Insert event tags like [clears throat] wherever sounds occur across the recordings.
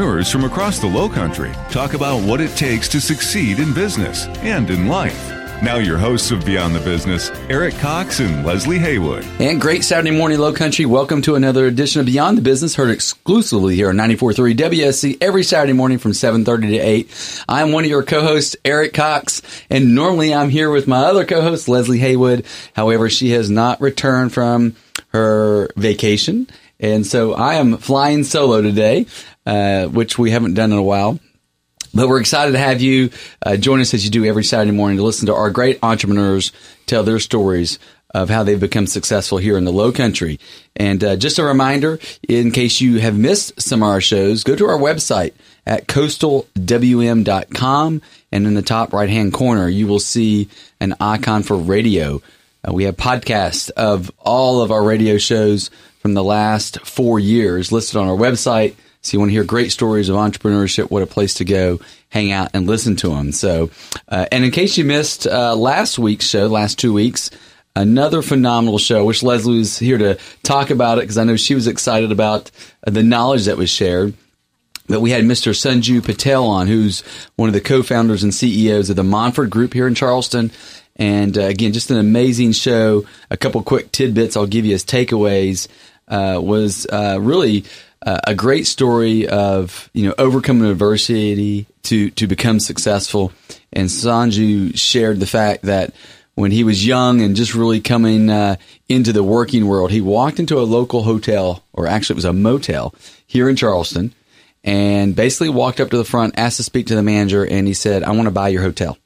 from across the Low Country talk about what it takes to succeed in business and in life. Now, your hosts of Beyond the Business, Eric Cox and Leslie Haywood. And great Saturday morning, Low Country. Welcome to another edition of Beyond the Business, heard exclusively here on 94.3 WSC every Saturday morning from 7.30 to 8. I'm one of your co-hosts, Eric Cox, and normally I'm here with my other co-host, Leslie Haywood. However, she has not returned from her vacation. And so I am flying solo today. Uh, which we haven't done in a while. But we're excited to have you uh, join us as you do every Saturday morning to listen to our great entrepreneurs tell their stories of how they've become successful here in the low country. And uh, just a reminder, in case you have missed some of our shows, go to our website at coastalwm.com. And in the top right hand corner, you will see an icon for radio. Uh, we have podcasts of all of our radio shows from the last four years listed on our website. So you want to hear great stories of entrepreneurship, what a place to go, hang out and listen to them. So, uh, and in case you missed uh, last week's show, last two weeks, another phenomenal show. which Leslie was here to talk about it because I know she was excited about the knowledge that was shared. That we had Mr. Sanju Patel on, who's one of the co-founders and CEOs of the Monford Group here in Charleston. And uh, again, just an amazing show. A couple quick tidbits I'll give you as takeaways uh, was uh, really uh, a great story of you know overcoming adversity to to become successful. And Sanju shared the fact that when he was young and just really coming uh, into the working world, he walked into a local hotel, or actually it was a motel here in Charleston, and basically walked up to the front, asked to speak to the manager, and he said, "I want to buy your hotel."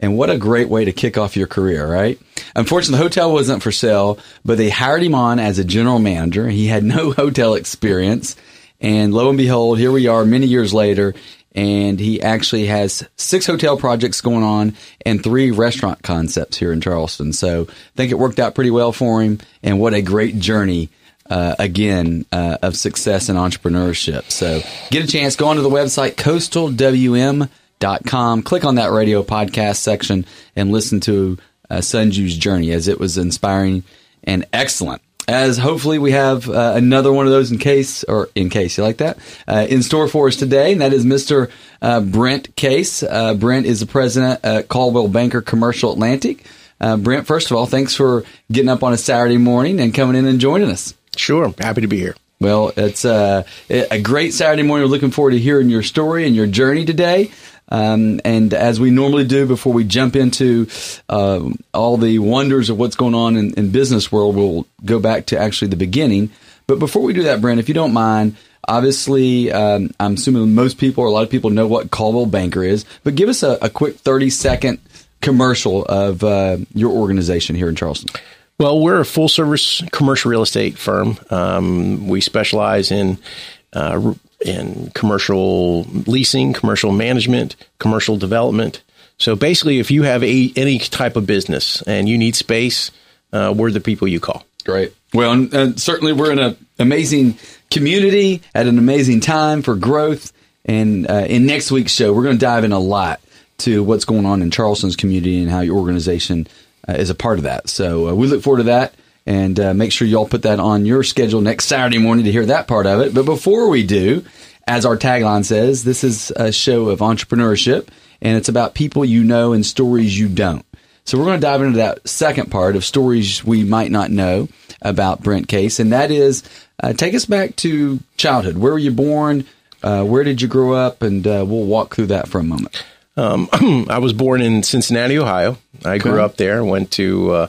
And what a great way to kick off your career, right? Unfortunately, the hotel wasn't for sale, but they hired him on as a general manager. He had no [laughs] hotel experience. And lo and behold, here we are many years later. And he actually has six hotel projects going on and three restaurant concepts here in Charleston. So I think it worked out pretty well for him. And what a great journey uh, again uh, of success and entrepreneurship. So get a chance, go onto the website coastalwm.com com. Click on that radio podcast section and listen to uh, Sanju's journey as it was inspiring and excellent. As hopefully we have uh, another one of those in case, or in case you like that, uh, in store for us today, and that is Mr. Uh, Brent Case. Uh, Brent is the president at Coldwell Banker Commercial Atlantic. Uh, Brent, first of all, thanks for getting up on a Saturday morning and coming in and joining us. Sure, happy to be here. Well, it's a great Saturday morning. We're looking forward to hearing your story and your journey today. Um, and as we normally do before we jump into uh, all the wonders of what's going on in, in, business world, we'll go back to actually the beginning. But before we do that, Brent, if you don't mind, obviously, um, I'm assuming most people or a lot of people know what Coldwell Banker is, but give us a, a quick 30 second commercial of uh, your organization here in Charleston. Well, we're a full service commercial real estate firm. Um, we specialize in uh, in commercial leasing, commercial management, commercial development. So basically, if you have a, any type of business and you need space, uh, we're the people you call. Great. Well, and, and certainly we're in an amazing community at an amazing time for growth. And uh, in next week's show, we're going to dive in a lot to what's going on in Charleston's community and how your organization uh, is a part of that. So uh, we look forward to that. And uh, make sure y'all put that on your schedule next Saturday morning to hear that part of it. But before we do, as our tagline says, this is a show of entrepreneurship and it's about people you know and stories you don't. So we're going to dive into that second part of stories we might not know about Brent Case. And that is uh, take us back to childhood. Where were you born? Uh, where did you grow up? And uh, we'll walk through that for a moment. Um, [clears throat] I was born in Cincinnati, Ohio. I okay. grew up there, went to uh,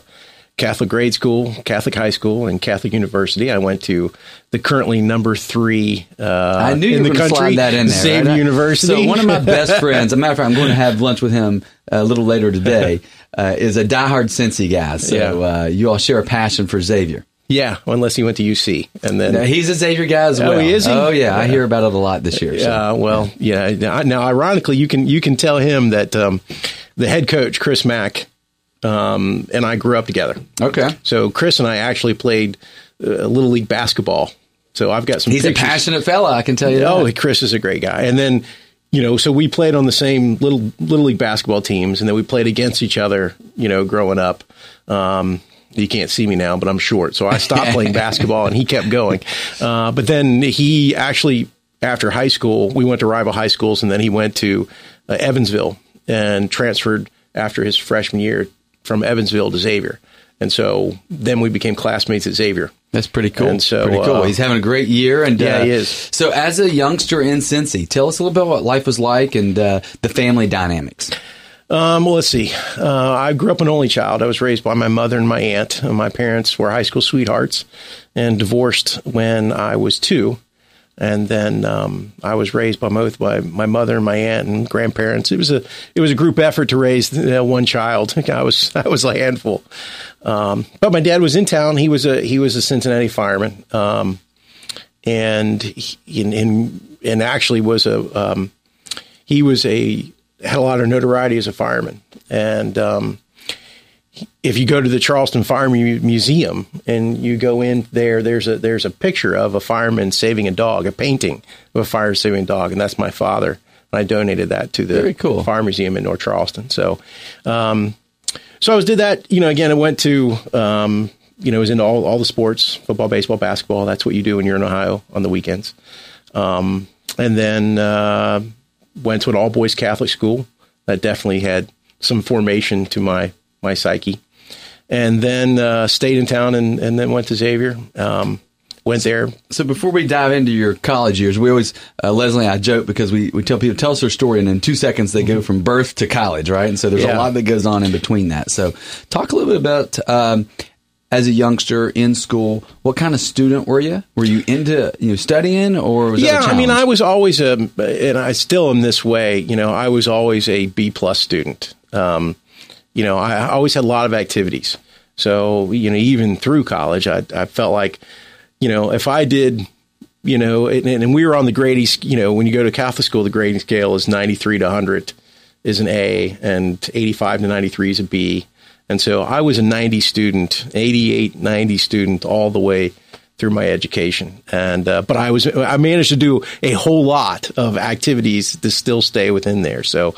Catholic grade school, Catholic high school, and Catholic university. I went to the currently number three uh, I knew in the country, that in there, same right? university. So one of my best [laughs] friends, a matter of fact, I'm going to have lunch with him a little later today, [laughs] uh, is a diehard Cincy guy. So yeah. uh, you all share a passion for Xavier. Yeah, unless he went to UC, and then he's a Xavier guy as Oh, well. he is he? Oh yeah, I hear about it a lot this year. So. Uh, well, yeah. Now, now, ironically, you can you can tell him that um, the head coach Chris Mack um, and I grew up together. Okay. So Chris and I actually played uh, little league basketball. So I've got some. He's a passionate fella, I can tell you. Oh, that. Chris is a great guy. And then, you know, so we played on the same little little league basketball teams, and then we played against each other. You know, growing up. Um, you can't see me now, but I'm short, so I stopped [laughs] playing basketball, and he kept going. Uh, but then he actually, after high school, we went to rival high schools, and then he went to uh, Evansville and transferred after his freshman year from Evansville to Xavier. And so then we became classmates at Xavier. That's pretty cool. And so, pretty cool. uh, He's having a great year, and Yeah, uh, he is. So, as a youngster in Cincy, tell us a little bit what life was like and uh, the family dynamics. Um, well, let's see. Uh, I grew up an only child. I was raised by my mother and my aunt. My parents were high school sweethearts and divorced when I was two. And then um, I was raised by both by my mother and my aunt and grandparents. It was a it was a group effort to raise you know, one child. [laughs] I was I was a handful. Um, but my dad was in town. He was a he was a Cincinnati fireman, um, and he, in, in and actually was a um, he was a had a lot of notoriety as a fireman. And um, if you go to the Charleston Fire Mu- Museum and you go in there, there's a there's a picture of a fireman saving a dog, a painting of a fire saving dog, and that's my father. And I donated that to the Very cool. Fire Museum in North Charleston. So, um, so I was did that. You know, again, I went to. Um, you know, was into all, all the sports, football, baseball, basketball. That's what you do when you're in Ohio on the weekends. Um, and then uh, went to an all boys Catholic school that definitely had some formation to my my psyche. And then uh, stayed in town and, and then went to Xavier. Um, went there. So, before we dive into your college years, we always, uh, Leslie and I joke because we, we tell people, tell us their story, and in two seconds they go from birth to college, right? And so there's a lot that goes on in between that. So, talk a little bit about. Um, as a youngster in school, what kind of student were you? Were you into you know studying, or was yeah, that a I mean, I was always a, and I still am this way. You know, I was always a B plus student. Um, you know, I always had a lot of activities. So you know, even through college, I, I felt like, you know, if I did, you know, and, and we were on the grading, you know, when you go to Catholic school, the grading scale is ninety three to hundred is an A, and eighty five to ninety three is a B. And so I was a 90 student, 88, 90 student all the way through my education. And uh, but I was I managed to do a whole lot of activities to still stay within there. So,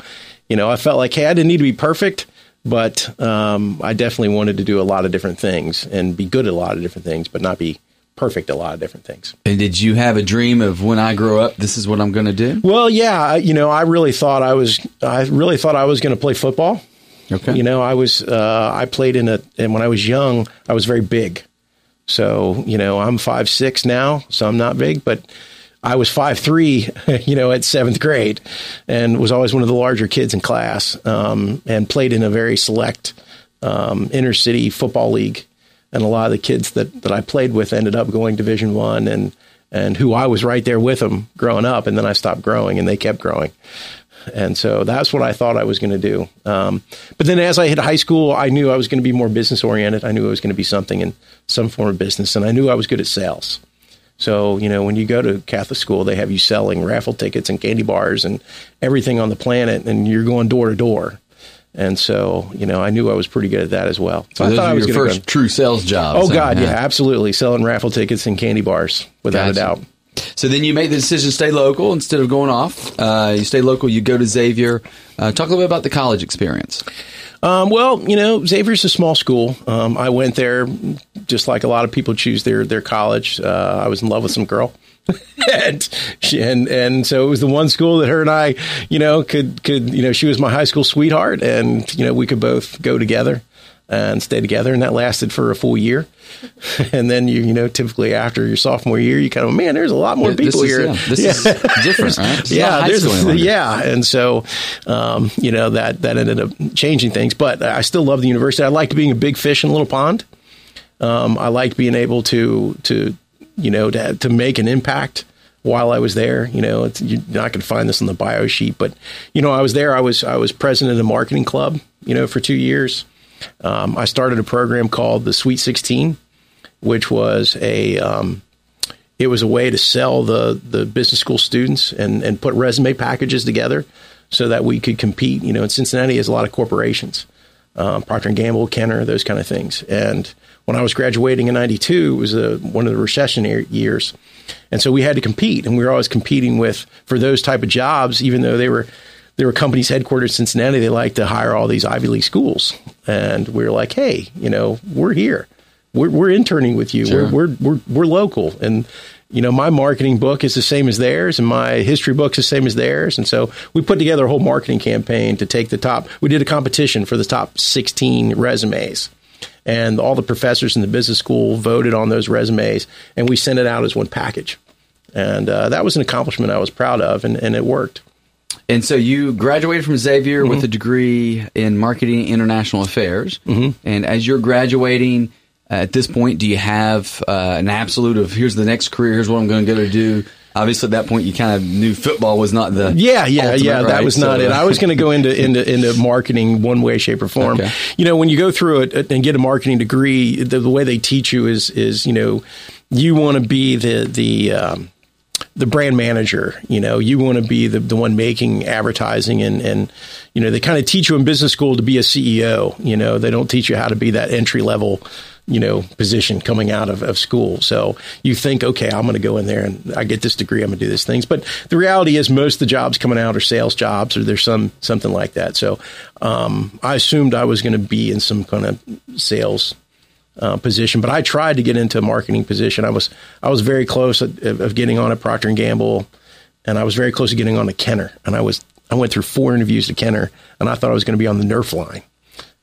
you know, I felt like hey, I didn't need to be perfect, but um, I definitely wanted to do a lot of different things and be good at a lot of different things, but not be perfect at a lot of different things. And did you have a dream of when I grow up, this is what I'm going to do? Well, yeah, you know, I really thought I was I really thought I was going to play football. Okay. You know, I was uh, I played in a and when I was young, I was very big. So you know, I'm five six now, so I'm not big, but I was five three. [laughs] You know, at seventh grade, and was always one of the larger kids in class, um, and played in a very select um, inner city football league. And a lot of the kids that, that I played with ended up going Division One, and and who I was right there with them growing up, and then I stopped growing, and they kept growing. And so that's what I thought I was going to do. Um, but then as I hit high school, I knew I was going to be more business oriented. I knew I was going to be something in some form of business, and I knew I was good at sales. So, you know, when you go to Catholic school, they have you selling raffle tickets and candy bars and everything on the planet, and you're going door to door. And so, you know, I knew I was pretty good at that as well. So I those thought I was your first go- true sales jobs. Oh then, God, huh? yeah, absolutely, selling raffle tickets and candy bars without a doubt. So then you made the decision to stay local instead of going off. Uh, you stay local. You go to Xavier. Uh, talk a little bit about the college experience. Um, well, you know, Xavier's a small school. Um, I went there just like a lot of people choose their their college. Uh, I was in love with some girl. [laughs] and she, and and so it was the one school that her and I, you know, could could you know she was my high school sweetheart, and you know we could both go together and stay together, and that lasted for a full year. [laughs] And then you you know typically after your sophomore year, you kind of man, there's a lot more This people is- here. yeah, this [laughs] is different, right? Not yeah, there's longer. yeah, and so um, you know that that ended up changing things. But I still love the university. I liked being a big fish in a little pond. Um, I liked being able to to you know to to make an impact while I was there. You know, it's, you're not going to find this on the bio sheet, but you know, I was there. I was I was president of the marketing club. You know, for two years. Um, I started a program called the Sweet Sixteen, which was a um, it was a way to sell the the business school students and and put resume packages together so that we could compete. You know, in Cincinnati, has a lot of corporations, um, Procter and Gamble, Kenner, those kind of things. And when I was graduating in '92, it was a, one of the recession years, and so we had to compete, and we were always competing with for those type of jobs, even though they were there were companies headquartered in Cincinnati. They like to hire all these Ivy League schools, and we were like, hey, you know, we're here. We're, we're interning with you. Sure. We're, we're, we're, we're local. And, you know, my marketing book is the same as theirs, and my history book's the same as theirs. And so we put together a whole marketing campaign to take the top. We did a competition for the top 16 resumes, and all the professors in the business school voted on those resumes, and we sent it out as one package. And uh, that was an accomplishment I was proud of, and, and it worked. And so you graduated from Xavier mm-hmm. with a degree in marketing international affairs. Mm-hmm. And as you're graduating, uh, at this point, do you have uh, an absolute of here's the next career, here's what I'm going to go to do? Obviously, at that point, you kind of knew football was not the yeah, yeah, ultimate, yeah. Right? That was not so, it. I was going to go into into into marketing one way, shape, or form. Okay. You know, when you go through it and get a marketing degree, the, the way they teach you is is you know you want to be the the um, the brand manager. You know, you want to be the, the one making advertising and, and, you know, they kind of teach you in business school to be a CEO. You know, they don't teach you how to be that entry level, you know, position coming out of, of school. So you think, okay, I'm going to go in there and I get this degree. I'm going to do these things. But the reality is most of the jobs coming out are sales jobs or there's some, something like that. So, um, I assumed I was going to be in some kind of sales uh, position. But I tried to get into a marketing position. I was I was very close of, of getting on at Procter and Gamble, and I was very close to getting on to Kenner. And I was I went through four interviews to Kenner, and I thought I was going to be on the Nerf line.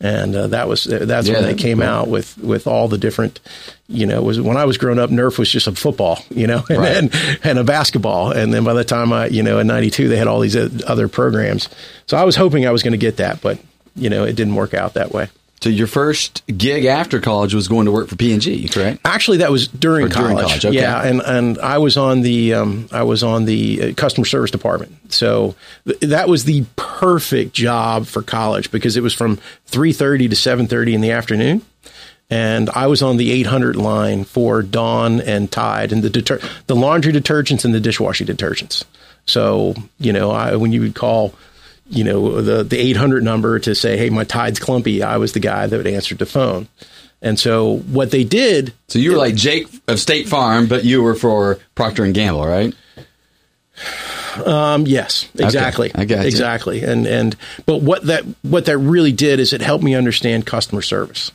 And uh, that was that's yeah, when they came out with with all the different, you know, was when I was growing up, Nerf was just a football, you know, [laughs] and right. then and a basketball, and then by the time I, you know, in '92 they had all these other programs. So I was hoping I was going to get that, but you know, it didn't work out that way. So your first gig after college was going to work for P and G, correct? Actually, that was during or college. During college okay. Yeah, and and I was on the um, I was on the uh, customer service department. So th- that was the perfect job for college because it was from three thirty to seven thirty in the afternoon, and I was on the eight hundred line for Dawn and Tide and the deter- the laundry detergents and the dishwashing detergents. So you know, I, when you would call you know, the, the 800 number to say, hey, my tide's clumpy, I was the guy that answered the phone. And so what they did. So you were like Jake of State Farm, but you were for Procter and Gamble, right? Um, yes, exactly. Okay, I got you. exactly. And and but what that what that really did is it helped me understand customer service.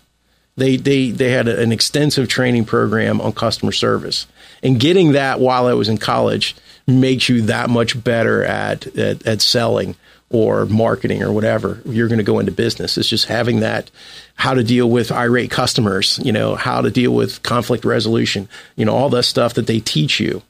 They they they had an extensive training program on customer service, and getting that while I was in college makes you that much better at at, at selling or marketing or whatever you're going to go into business it's just having that how to deal with irate customers you know how to deal with conflict resolution you know all that stuff that they teach you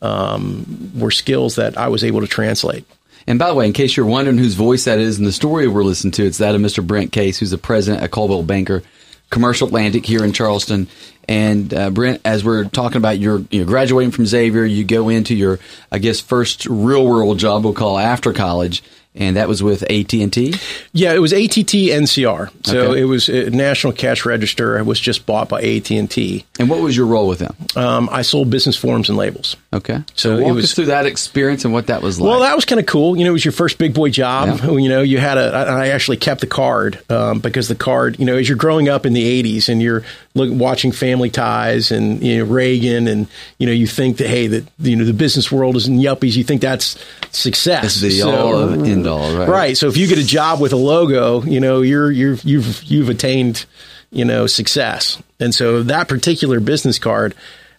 um, were skills that i was able to translate and by the way, in case you're wondering whose voice that is in the story we're listening to, it's that of Mr. Brent Case, who's the president at Coldwell Banker Commercial Atlantic here in Charleston. And uh, Brent, as we're talking about your you know, graduating from Xavier, you go into your, I guess, first real world job we'll call after college and that was with AT and T. Yeah, it was ATT NCR. So okay. it was a National Cash Register. It was just bought by AT and T. And what was your role with them? Um, I sold business forms and labels. Okay, so, so walk was, us through that experience and what that was like. Well, that was kind of cool. You know, it was your first big boy job. Yeah. You know, you had a. I actually kept the card um, because the card. You know, as you're growing up in the '80s and you're look, watching Family Ties and you know, Reagan, and you know, you think that hey, that you know, the business world is in yuppies. You think that's success. It's the so, all end all, right? Right. So if you get a job with a logo, you know, you're you're you've you've attained, you know, success. And so that particular business card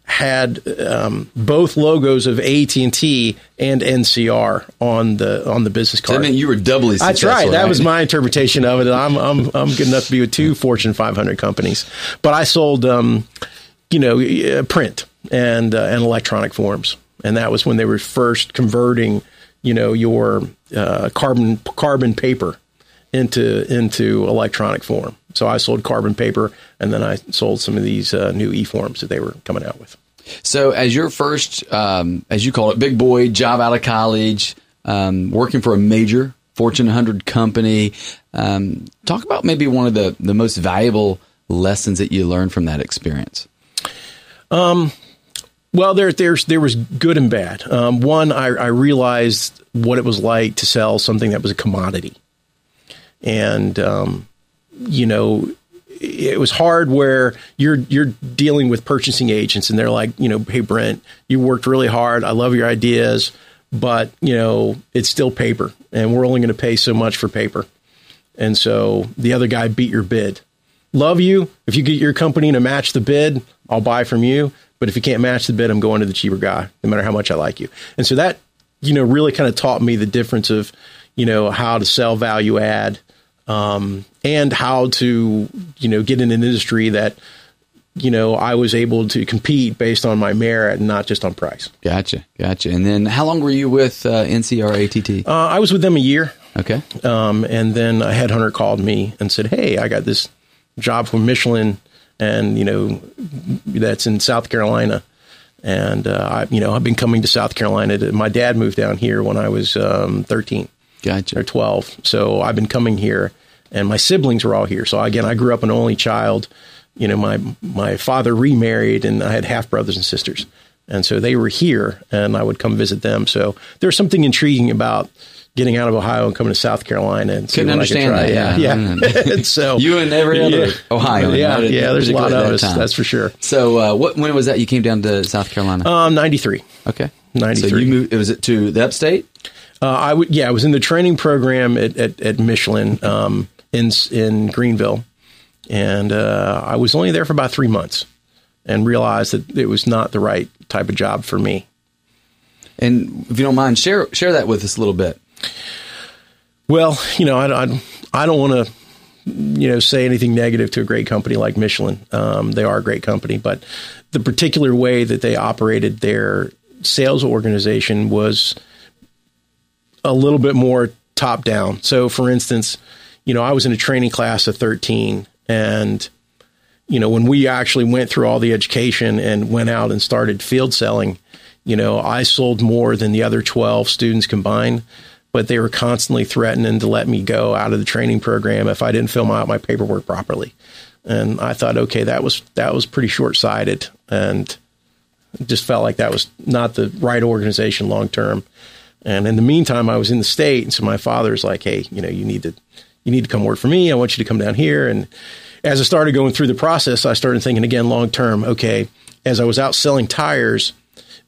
had um, both logos of AT and T and NCR on the on the business card. So I mean, you were doubly successful. That's right. That was my interpretation of it. I'm I'm I'm good enough to be with two Fortune 500 companies, but I sold, um, you know, print and uh, and electronic forms, and that was when they were first converting you know your uh, carbon carbon paper into into electronic form. So I sold carbon paper, and then I sold some of these uh, new e forms that they were coming out with. So as your first, um, as you call it, big boy job out of college, um, working for a major Fortune 100 company, um, talk about maybe one of the the most valuable lessons that you learned from that experience. Um, Well, there, there's, there was good and bad. Um, one, I, I realized what it was like to sell something that was a commodity, and um, you know, it was hard where you're you're dealing with purchasing agents, and they're like, you know, hey Brent, you worked really hard. I love your ideas, but you know, it's still paper, and we're only going to pay so much for paper, and so the other guy beat your bid. Love you. If you get your company to match the bid, I'll buy from you. But if you can't match the bid, I'm going to the cheaper guy, no matter how much I like you. And so that, you know, really kind of taught me the difference of, you know, how to sell value add um, and how to, you know, get in an industry that, you know, I was able to compete based on my merit and not just on price. Gotcha, gotcha. And then, how long were you with uh, NCR ATT? Uh, I was with them a year. Okay, Um, and then a headhunter called me and said, "Hey, I got this job from Michelin, and you know that's in South Carolina." And uh, I, you know, I've been coming to South Carolina. To, my dad moved down here when I was um, thirteen gotcha. or twelve, so I've been coming here, and my siblings were all here. So again, I grew up an only child. You know, my my father remarried, and I had half brothers and sisters, and so they were here, and I would come visit them. So there's something intriguing about getting out of Ohio and coming to South Carolina and see Couldn't what I could understand try. that, Yeah, yeah. yeah. [laughs] And so You and every other yeah. Ohioan, Yeah, right? yeah. There's a lot Particularly of at us. that time. That's for sure. So, uh, what when was that you came down to South Carolina? Um, ninety three. okay, 93. So you moved. Was it to the upstate? Uh, I would, yeah, I was in the training program at, at, at Michelin um, in in Greenville, and uh, I was only there for about three months, and realized that it was not the right type of job for me. And if you don't mind, share share that with us a little bit. Well, you know, I, I, I don't want to, you know, say anything negative to a great company like Michelin. Um, they are a great company, but the particular way that they operated their sales organization was a little bit more top down. So, for instance, you know, I was in a training class of 13 and you know, when we actually went through all the education and went out and started field selling, you know, I sold more than the other 12 students combined, but they were constantly threatening to let me go out of the training program if I didn't fill out my paperwork properly. And I thought, okay, that was that was pretty short sighted, and just felt like that was not the right organization long term. And in the meantime, I was in the state, and so my father's like, "Hey, you know, you need to you need to come work for me. I want you to come down here." And as I started going through the process, I started thinking again long term. Okay, as I was out selling tires,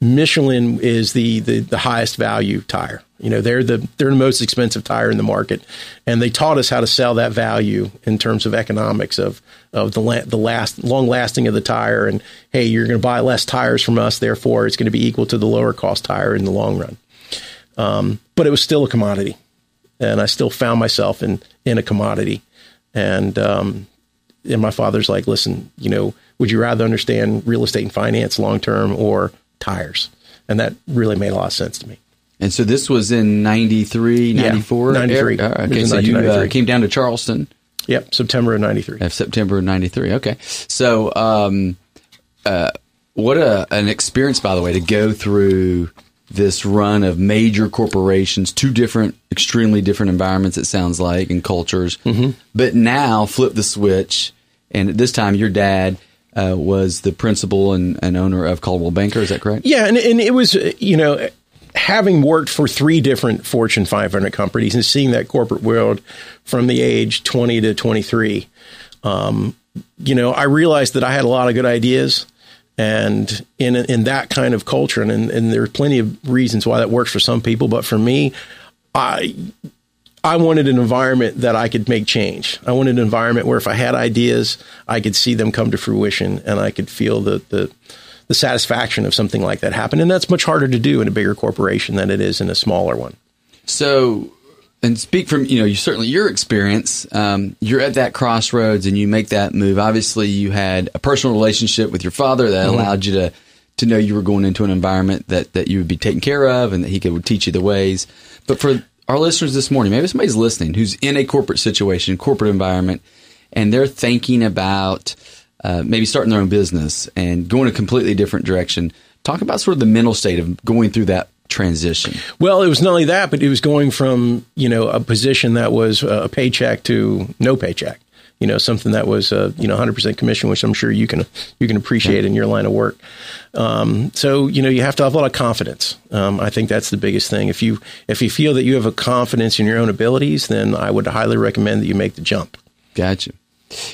Michelin is the, the the highest value tire. You know, they're the they're the most expensive tire in the market, and they taught us how to sell that value in terms of economics of of the la- the last long lasting of the tire. And hey, you're going to buy less tires from us, therefore it's going to be equal to the lower cost tire in the long run. Um, but it was still a commodity, and I still found myself in in a commodity. And um, and my father's like, listen, you know, would you rather understand real estate and finance long term or tires? And that really made a lot of sense to me. And so this was in 93, Yeah, 94? 93. All right, Okay, so you uh, came down to Charleston Yep, September of '93. of September of 93. Okay. So, um, uh, what a, an experience, by the way, to go through this run of major corporations, two different, extremely different environments, it sounds like, and cultures. Mm-hmm. But now flip the switch. And at this time, your dad uh, was the principal and, and owner of Coldwell Banker. Is that correct? Yeah, and, and it was, you know, having worked for three different Fortune 500 companies and seeing that corporate world from the age 20 to 23, um, you know, I realized that I had a lot of good ideas. And in in that kind of culture, and, and there are plenty of reasons why that works for some people, but for me, I I wanted an environment that I could make change. I wanted an environment where if I had ideas, I could see them come to fruition and I could feel the, the, the satisfaction of something like that happen. And that's much harder to do in a bigger corporation than it is in a smaller one. So, and speak from you know you certainly your experience. Um, you're at that crossroads and you make that move. Obviously, you had a personal relationship with your father that allowed you to to know you were going into an environment that that you would be taken care of and that he could teach you the ways. But for our listeners this morning, maybe somebody's listening who's in a corporate situation, corporate environment, and they're thinking about uh, maybe starting their own business and going a completely different direction. Talk about sort of the mental state of going through that transition. Well, it was not only that, but it was going from, you know, a position that was a paycheck to no paycheck. you know, something that was, uh, you know, 100% commission, which I'm sure you can, you can appreciate in your line of work. Um, so, you know, you have to have a lot of confidence. Um, I think that's the biggest thing. If you, if you feel that you have a confidence in your own abilities, then I would highly recommend that you make the jump. Gotcha.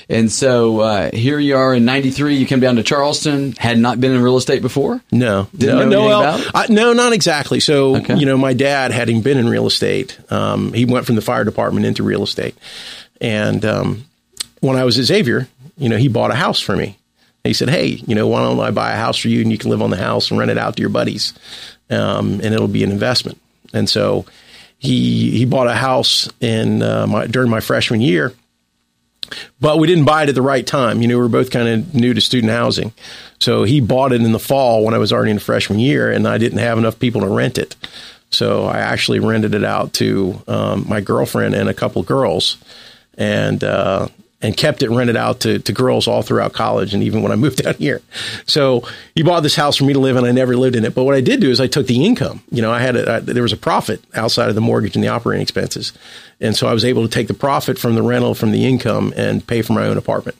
And so uh, here you are in '93. You came down to Charleston. Had not been in real estate before. No, Didn't no, know no, well? I, no, not exactly. So, Okay. you know, my dad, having been in real estate, um, he went from the fire department into real estate, and um, when I was at Xavier, you know, he bought a house for me. And he said, "Hey, you know, why don't I buy a house for you, and you can live on the house and rent it out to your buddies, um, and it'll be an investment." And so, he he bought a house in uh, my during my freshman year but we didn't buy it at the right time. You know, we were both kind of new to student housing. So he bought it in the fall when I was already in freshman year, and I didn't have enough people to rent it. So I actually rented it out to um, my girlfriend and a couple girls, and uh, and kept it rented out to, to girls all throughout college and even when I moved [laughs] out here. So he bought this house for me to live in. I never lived in it. But what I did do is I took the income. You know, I had a, I, there was a profit outside of the mortgage and the operating expenses, and so I was able to take the profit from the rental from the income and pay for my own apartment.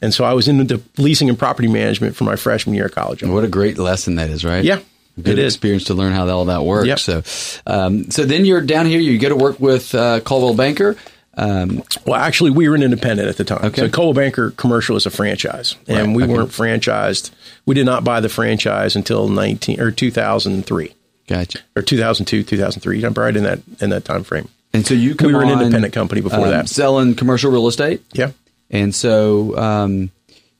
And so I was into the leasing and property management for my freshman year of college. What a great lesson that is, right? Yeah, Good it is. experience to learn how all that works. Yep. So, um, so then you're down here. You go to work with uh, Coldwell Banker. Um, Well, actually, we were an independent at the time. Okay. So Coldwell Banker Commercial is a franchise, and Right, we okay. weren't franchised. We did not buy the franchise until nineteen or two thousand three gotcha. or two thousand two, two thousand three. I'm right in that in that time frame. And so you We were an independent company before um, that. selling commercial real estate. Yeah. And so, um,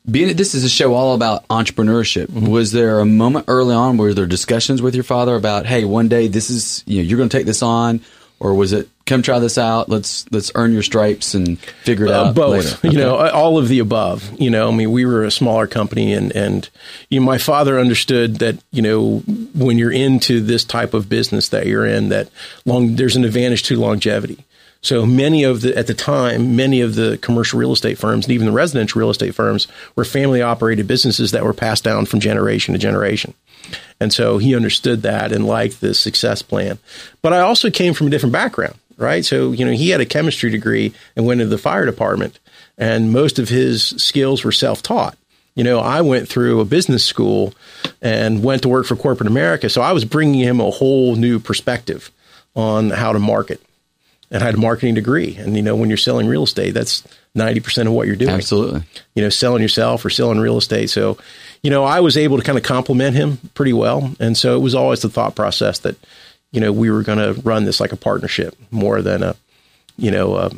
being this is a show all about entrepreneurship. Mm-hmm. Was there a moment early on where there were discussions with your father about, hey, one day this is you know you're going to take this on, or was it come try this out? Let's let's earn your stripes and figure it Uh, out. both, later. you know, all of the above. You know, I mean, we were a smaller company, and and you know, my father understood that you know when you're into this type of business that you're in, that long there's an advantage to longevity. So many of the at the time, many of the commercial real estate firms and even the residential real estate firms were family operated businesses that were passed down from generation to generation. And so he understood that and liked the success plan. But I also came from a different background, right? So, you know, he had a chemistry degree and went into the fire department, and most of his skills were self taught. You know, I went through a business school and went to work for corporate America. So I was bringing him a whole new perspective on how to market. And I had a marketing degree. And, you know, when you're selling real estate, that's 90% of what you're doing Absolutely. you know, selling yourself or selling real estate. So, you know, I was able to kind of compliment him pretty well. And so it was always the thought process that, you know, we were going to run this like a partnership more than a, you know,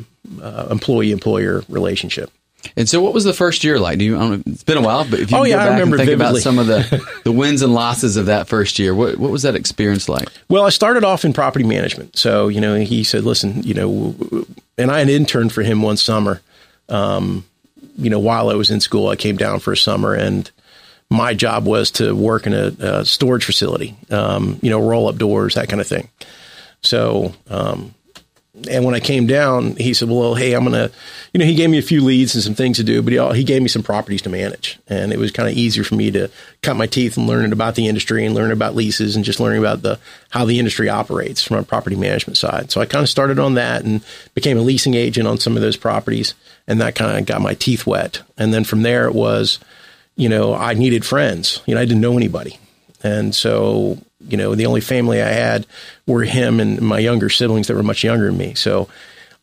employee employer relationship. And so, what was the first year like? Do you? I don't know, it's been a while, but if you Oh, yeah, go I back remember and think vividly. about some of the [laughs] the wins and losses of that first year, what what was that experience like? Well, I started off in property management. So, you know, he said, listen, you know, and I had interned for him one summer. Um, you know, while I was in school, I came down for a summer and my job was to work in a, a storage facility, um, you know, roll up doors, that kind of thing. So, um, and when I came down, he said, "Well, hey, I'm gonna," you know, he gave me a few leads and some things to do, but he he gave me some properties to manage, and it was kind of easier for me to cut my teeth and learning about the industry and learning about leases and just learning about the how the industry operates from a property management side. So I kind of started on that and became a leasing agent on some of those properties, and that kind of got my teeth wet. And then from there, it was, you know, I needed friends. You know, I didn't know anybody, and so you know, the only family I had were him and my younger siblings that were much younger than me. So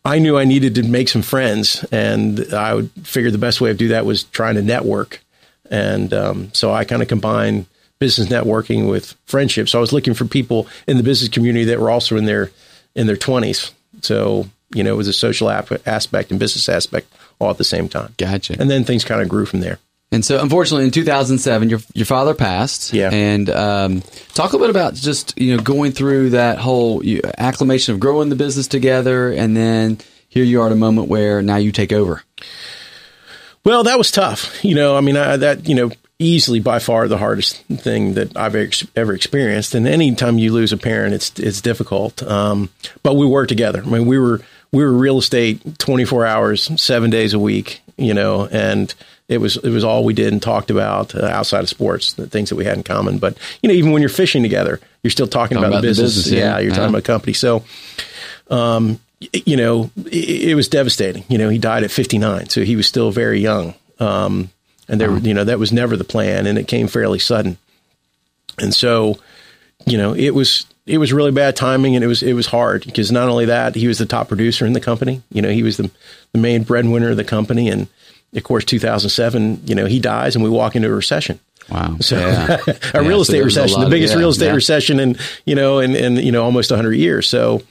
I knew I needed to make some friends, and I would figure the best way to do that was trying to network. And um, so I kind of combined business networking with friendship. So I was looking for people in the business community that were also in their in their twenties. So you know, it was a social ap- aspect and business aspect all at the same time. Gotcha. And then things kind of grew from there. And so, unfortunately, in 2007, your your father passed. Yeah. And um, talk a little bit about just you know going through that whole you, acclimation of growing the business together, and then here you are at a moment where now you take over. Well, that was tough. You know, I mean, I, that, you know, easily by far the hardest thing that I've ex- ever experienced. And anytime you lose a parent, it's, it's difficult. Um, but we worked together. I mean, we were, we were real estate 24 hours, seven days a week, you know, and it was, it was all we did and talked about uh, outside of sports, the things that we had in common. But, you know, even when you're fishing together, you're still talking, Talking about, about the the business. business, yeah. yeah. You're talking Uh-huh. about company. So, um, you know, it, it, was devastating. You know, he died at 59, so he was still very young. Um, and there, you know, that was never the plan, and it came fairly sudden. And so, you know, it was it was really bad timing, and it was it was hard because not only that, he was the top producer in the company. You know, he was the the main breadwinner of the company, and of course, 2007, you know, he dies, and we walk into a recession. Wow. [laughs] So yeah. [laughs] a yeah, real estate so recession, the biggest of, yeah, real estate recession in, you know, in, in, you know, almost hundred years. So,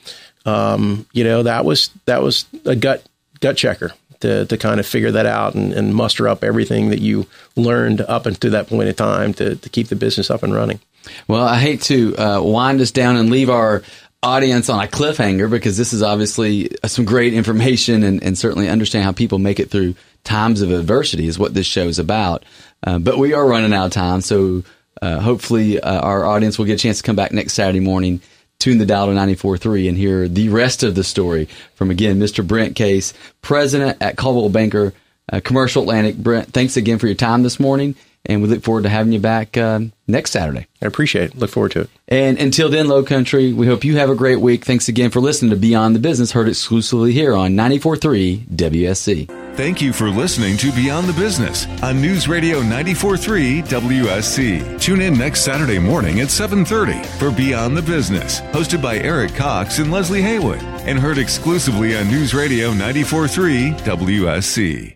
um, you know, that was, that was a gut, gut checker to, to kind of figure that out and, and muster up everything that you learned up until that point in time to, to keep the business up and running. Well, I hate to uh, wind us down and leave our audience on a cliffhanger because this is obviously some great information and, and certainly understand how people make it through times of adversity is what this show is about. Uh, but we are running out of time, so uh, hopefully uh, our audience will get a chance to come back next Saturday morning, tune the dial to 94.3 and hear the rest of the story from, again, Mr. Brent Case, president at Coldwell Banker uh, Commercial Atlantic. Brent, thanks again for your time this morning, and we look forward to having you back uh, next Saturday. I appreciate it. Look forward to it. And until then, Low Country, we hope you have a great week. Thanks again for listening to Beyond the Business, heard exclusively here on 94.3 WSC. Thank you for listening to Beyond the Business on News Radio 943 WSC. Tune in next Saturday morning at 7:30 for Beyond the Business, hosted by Eric Cox and Leslie Haywood, and heard exclusively on News Radio 943 WSC.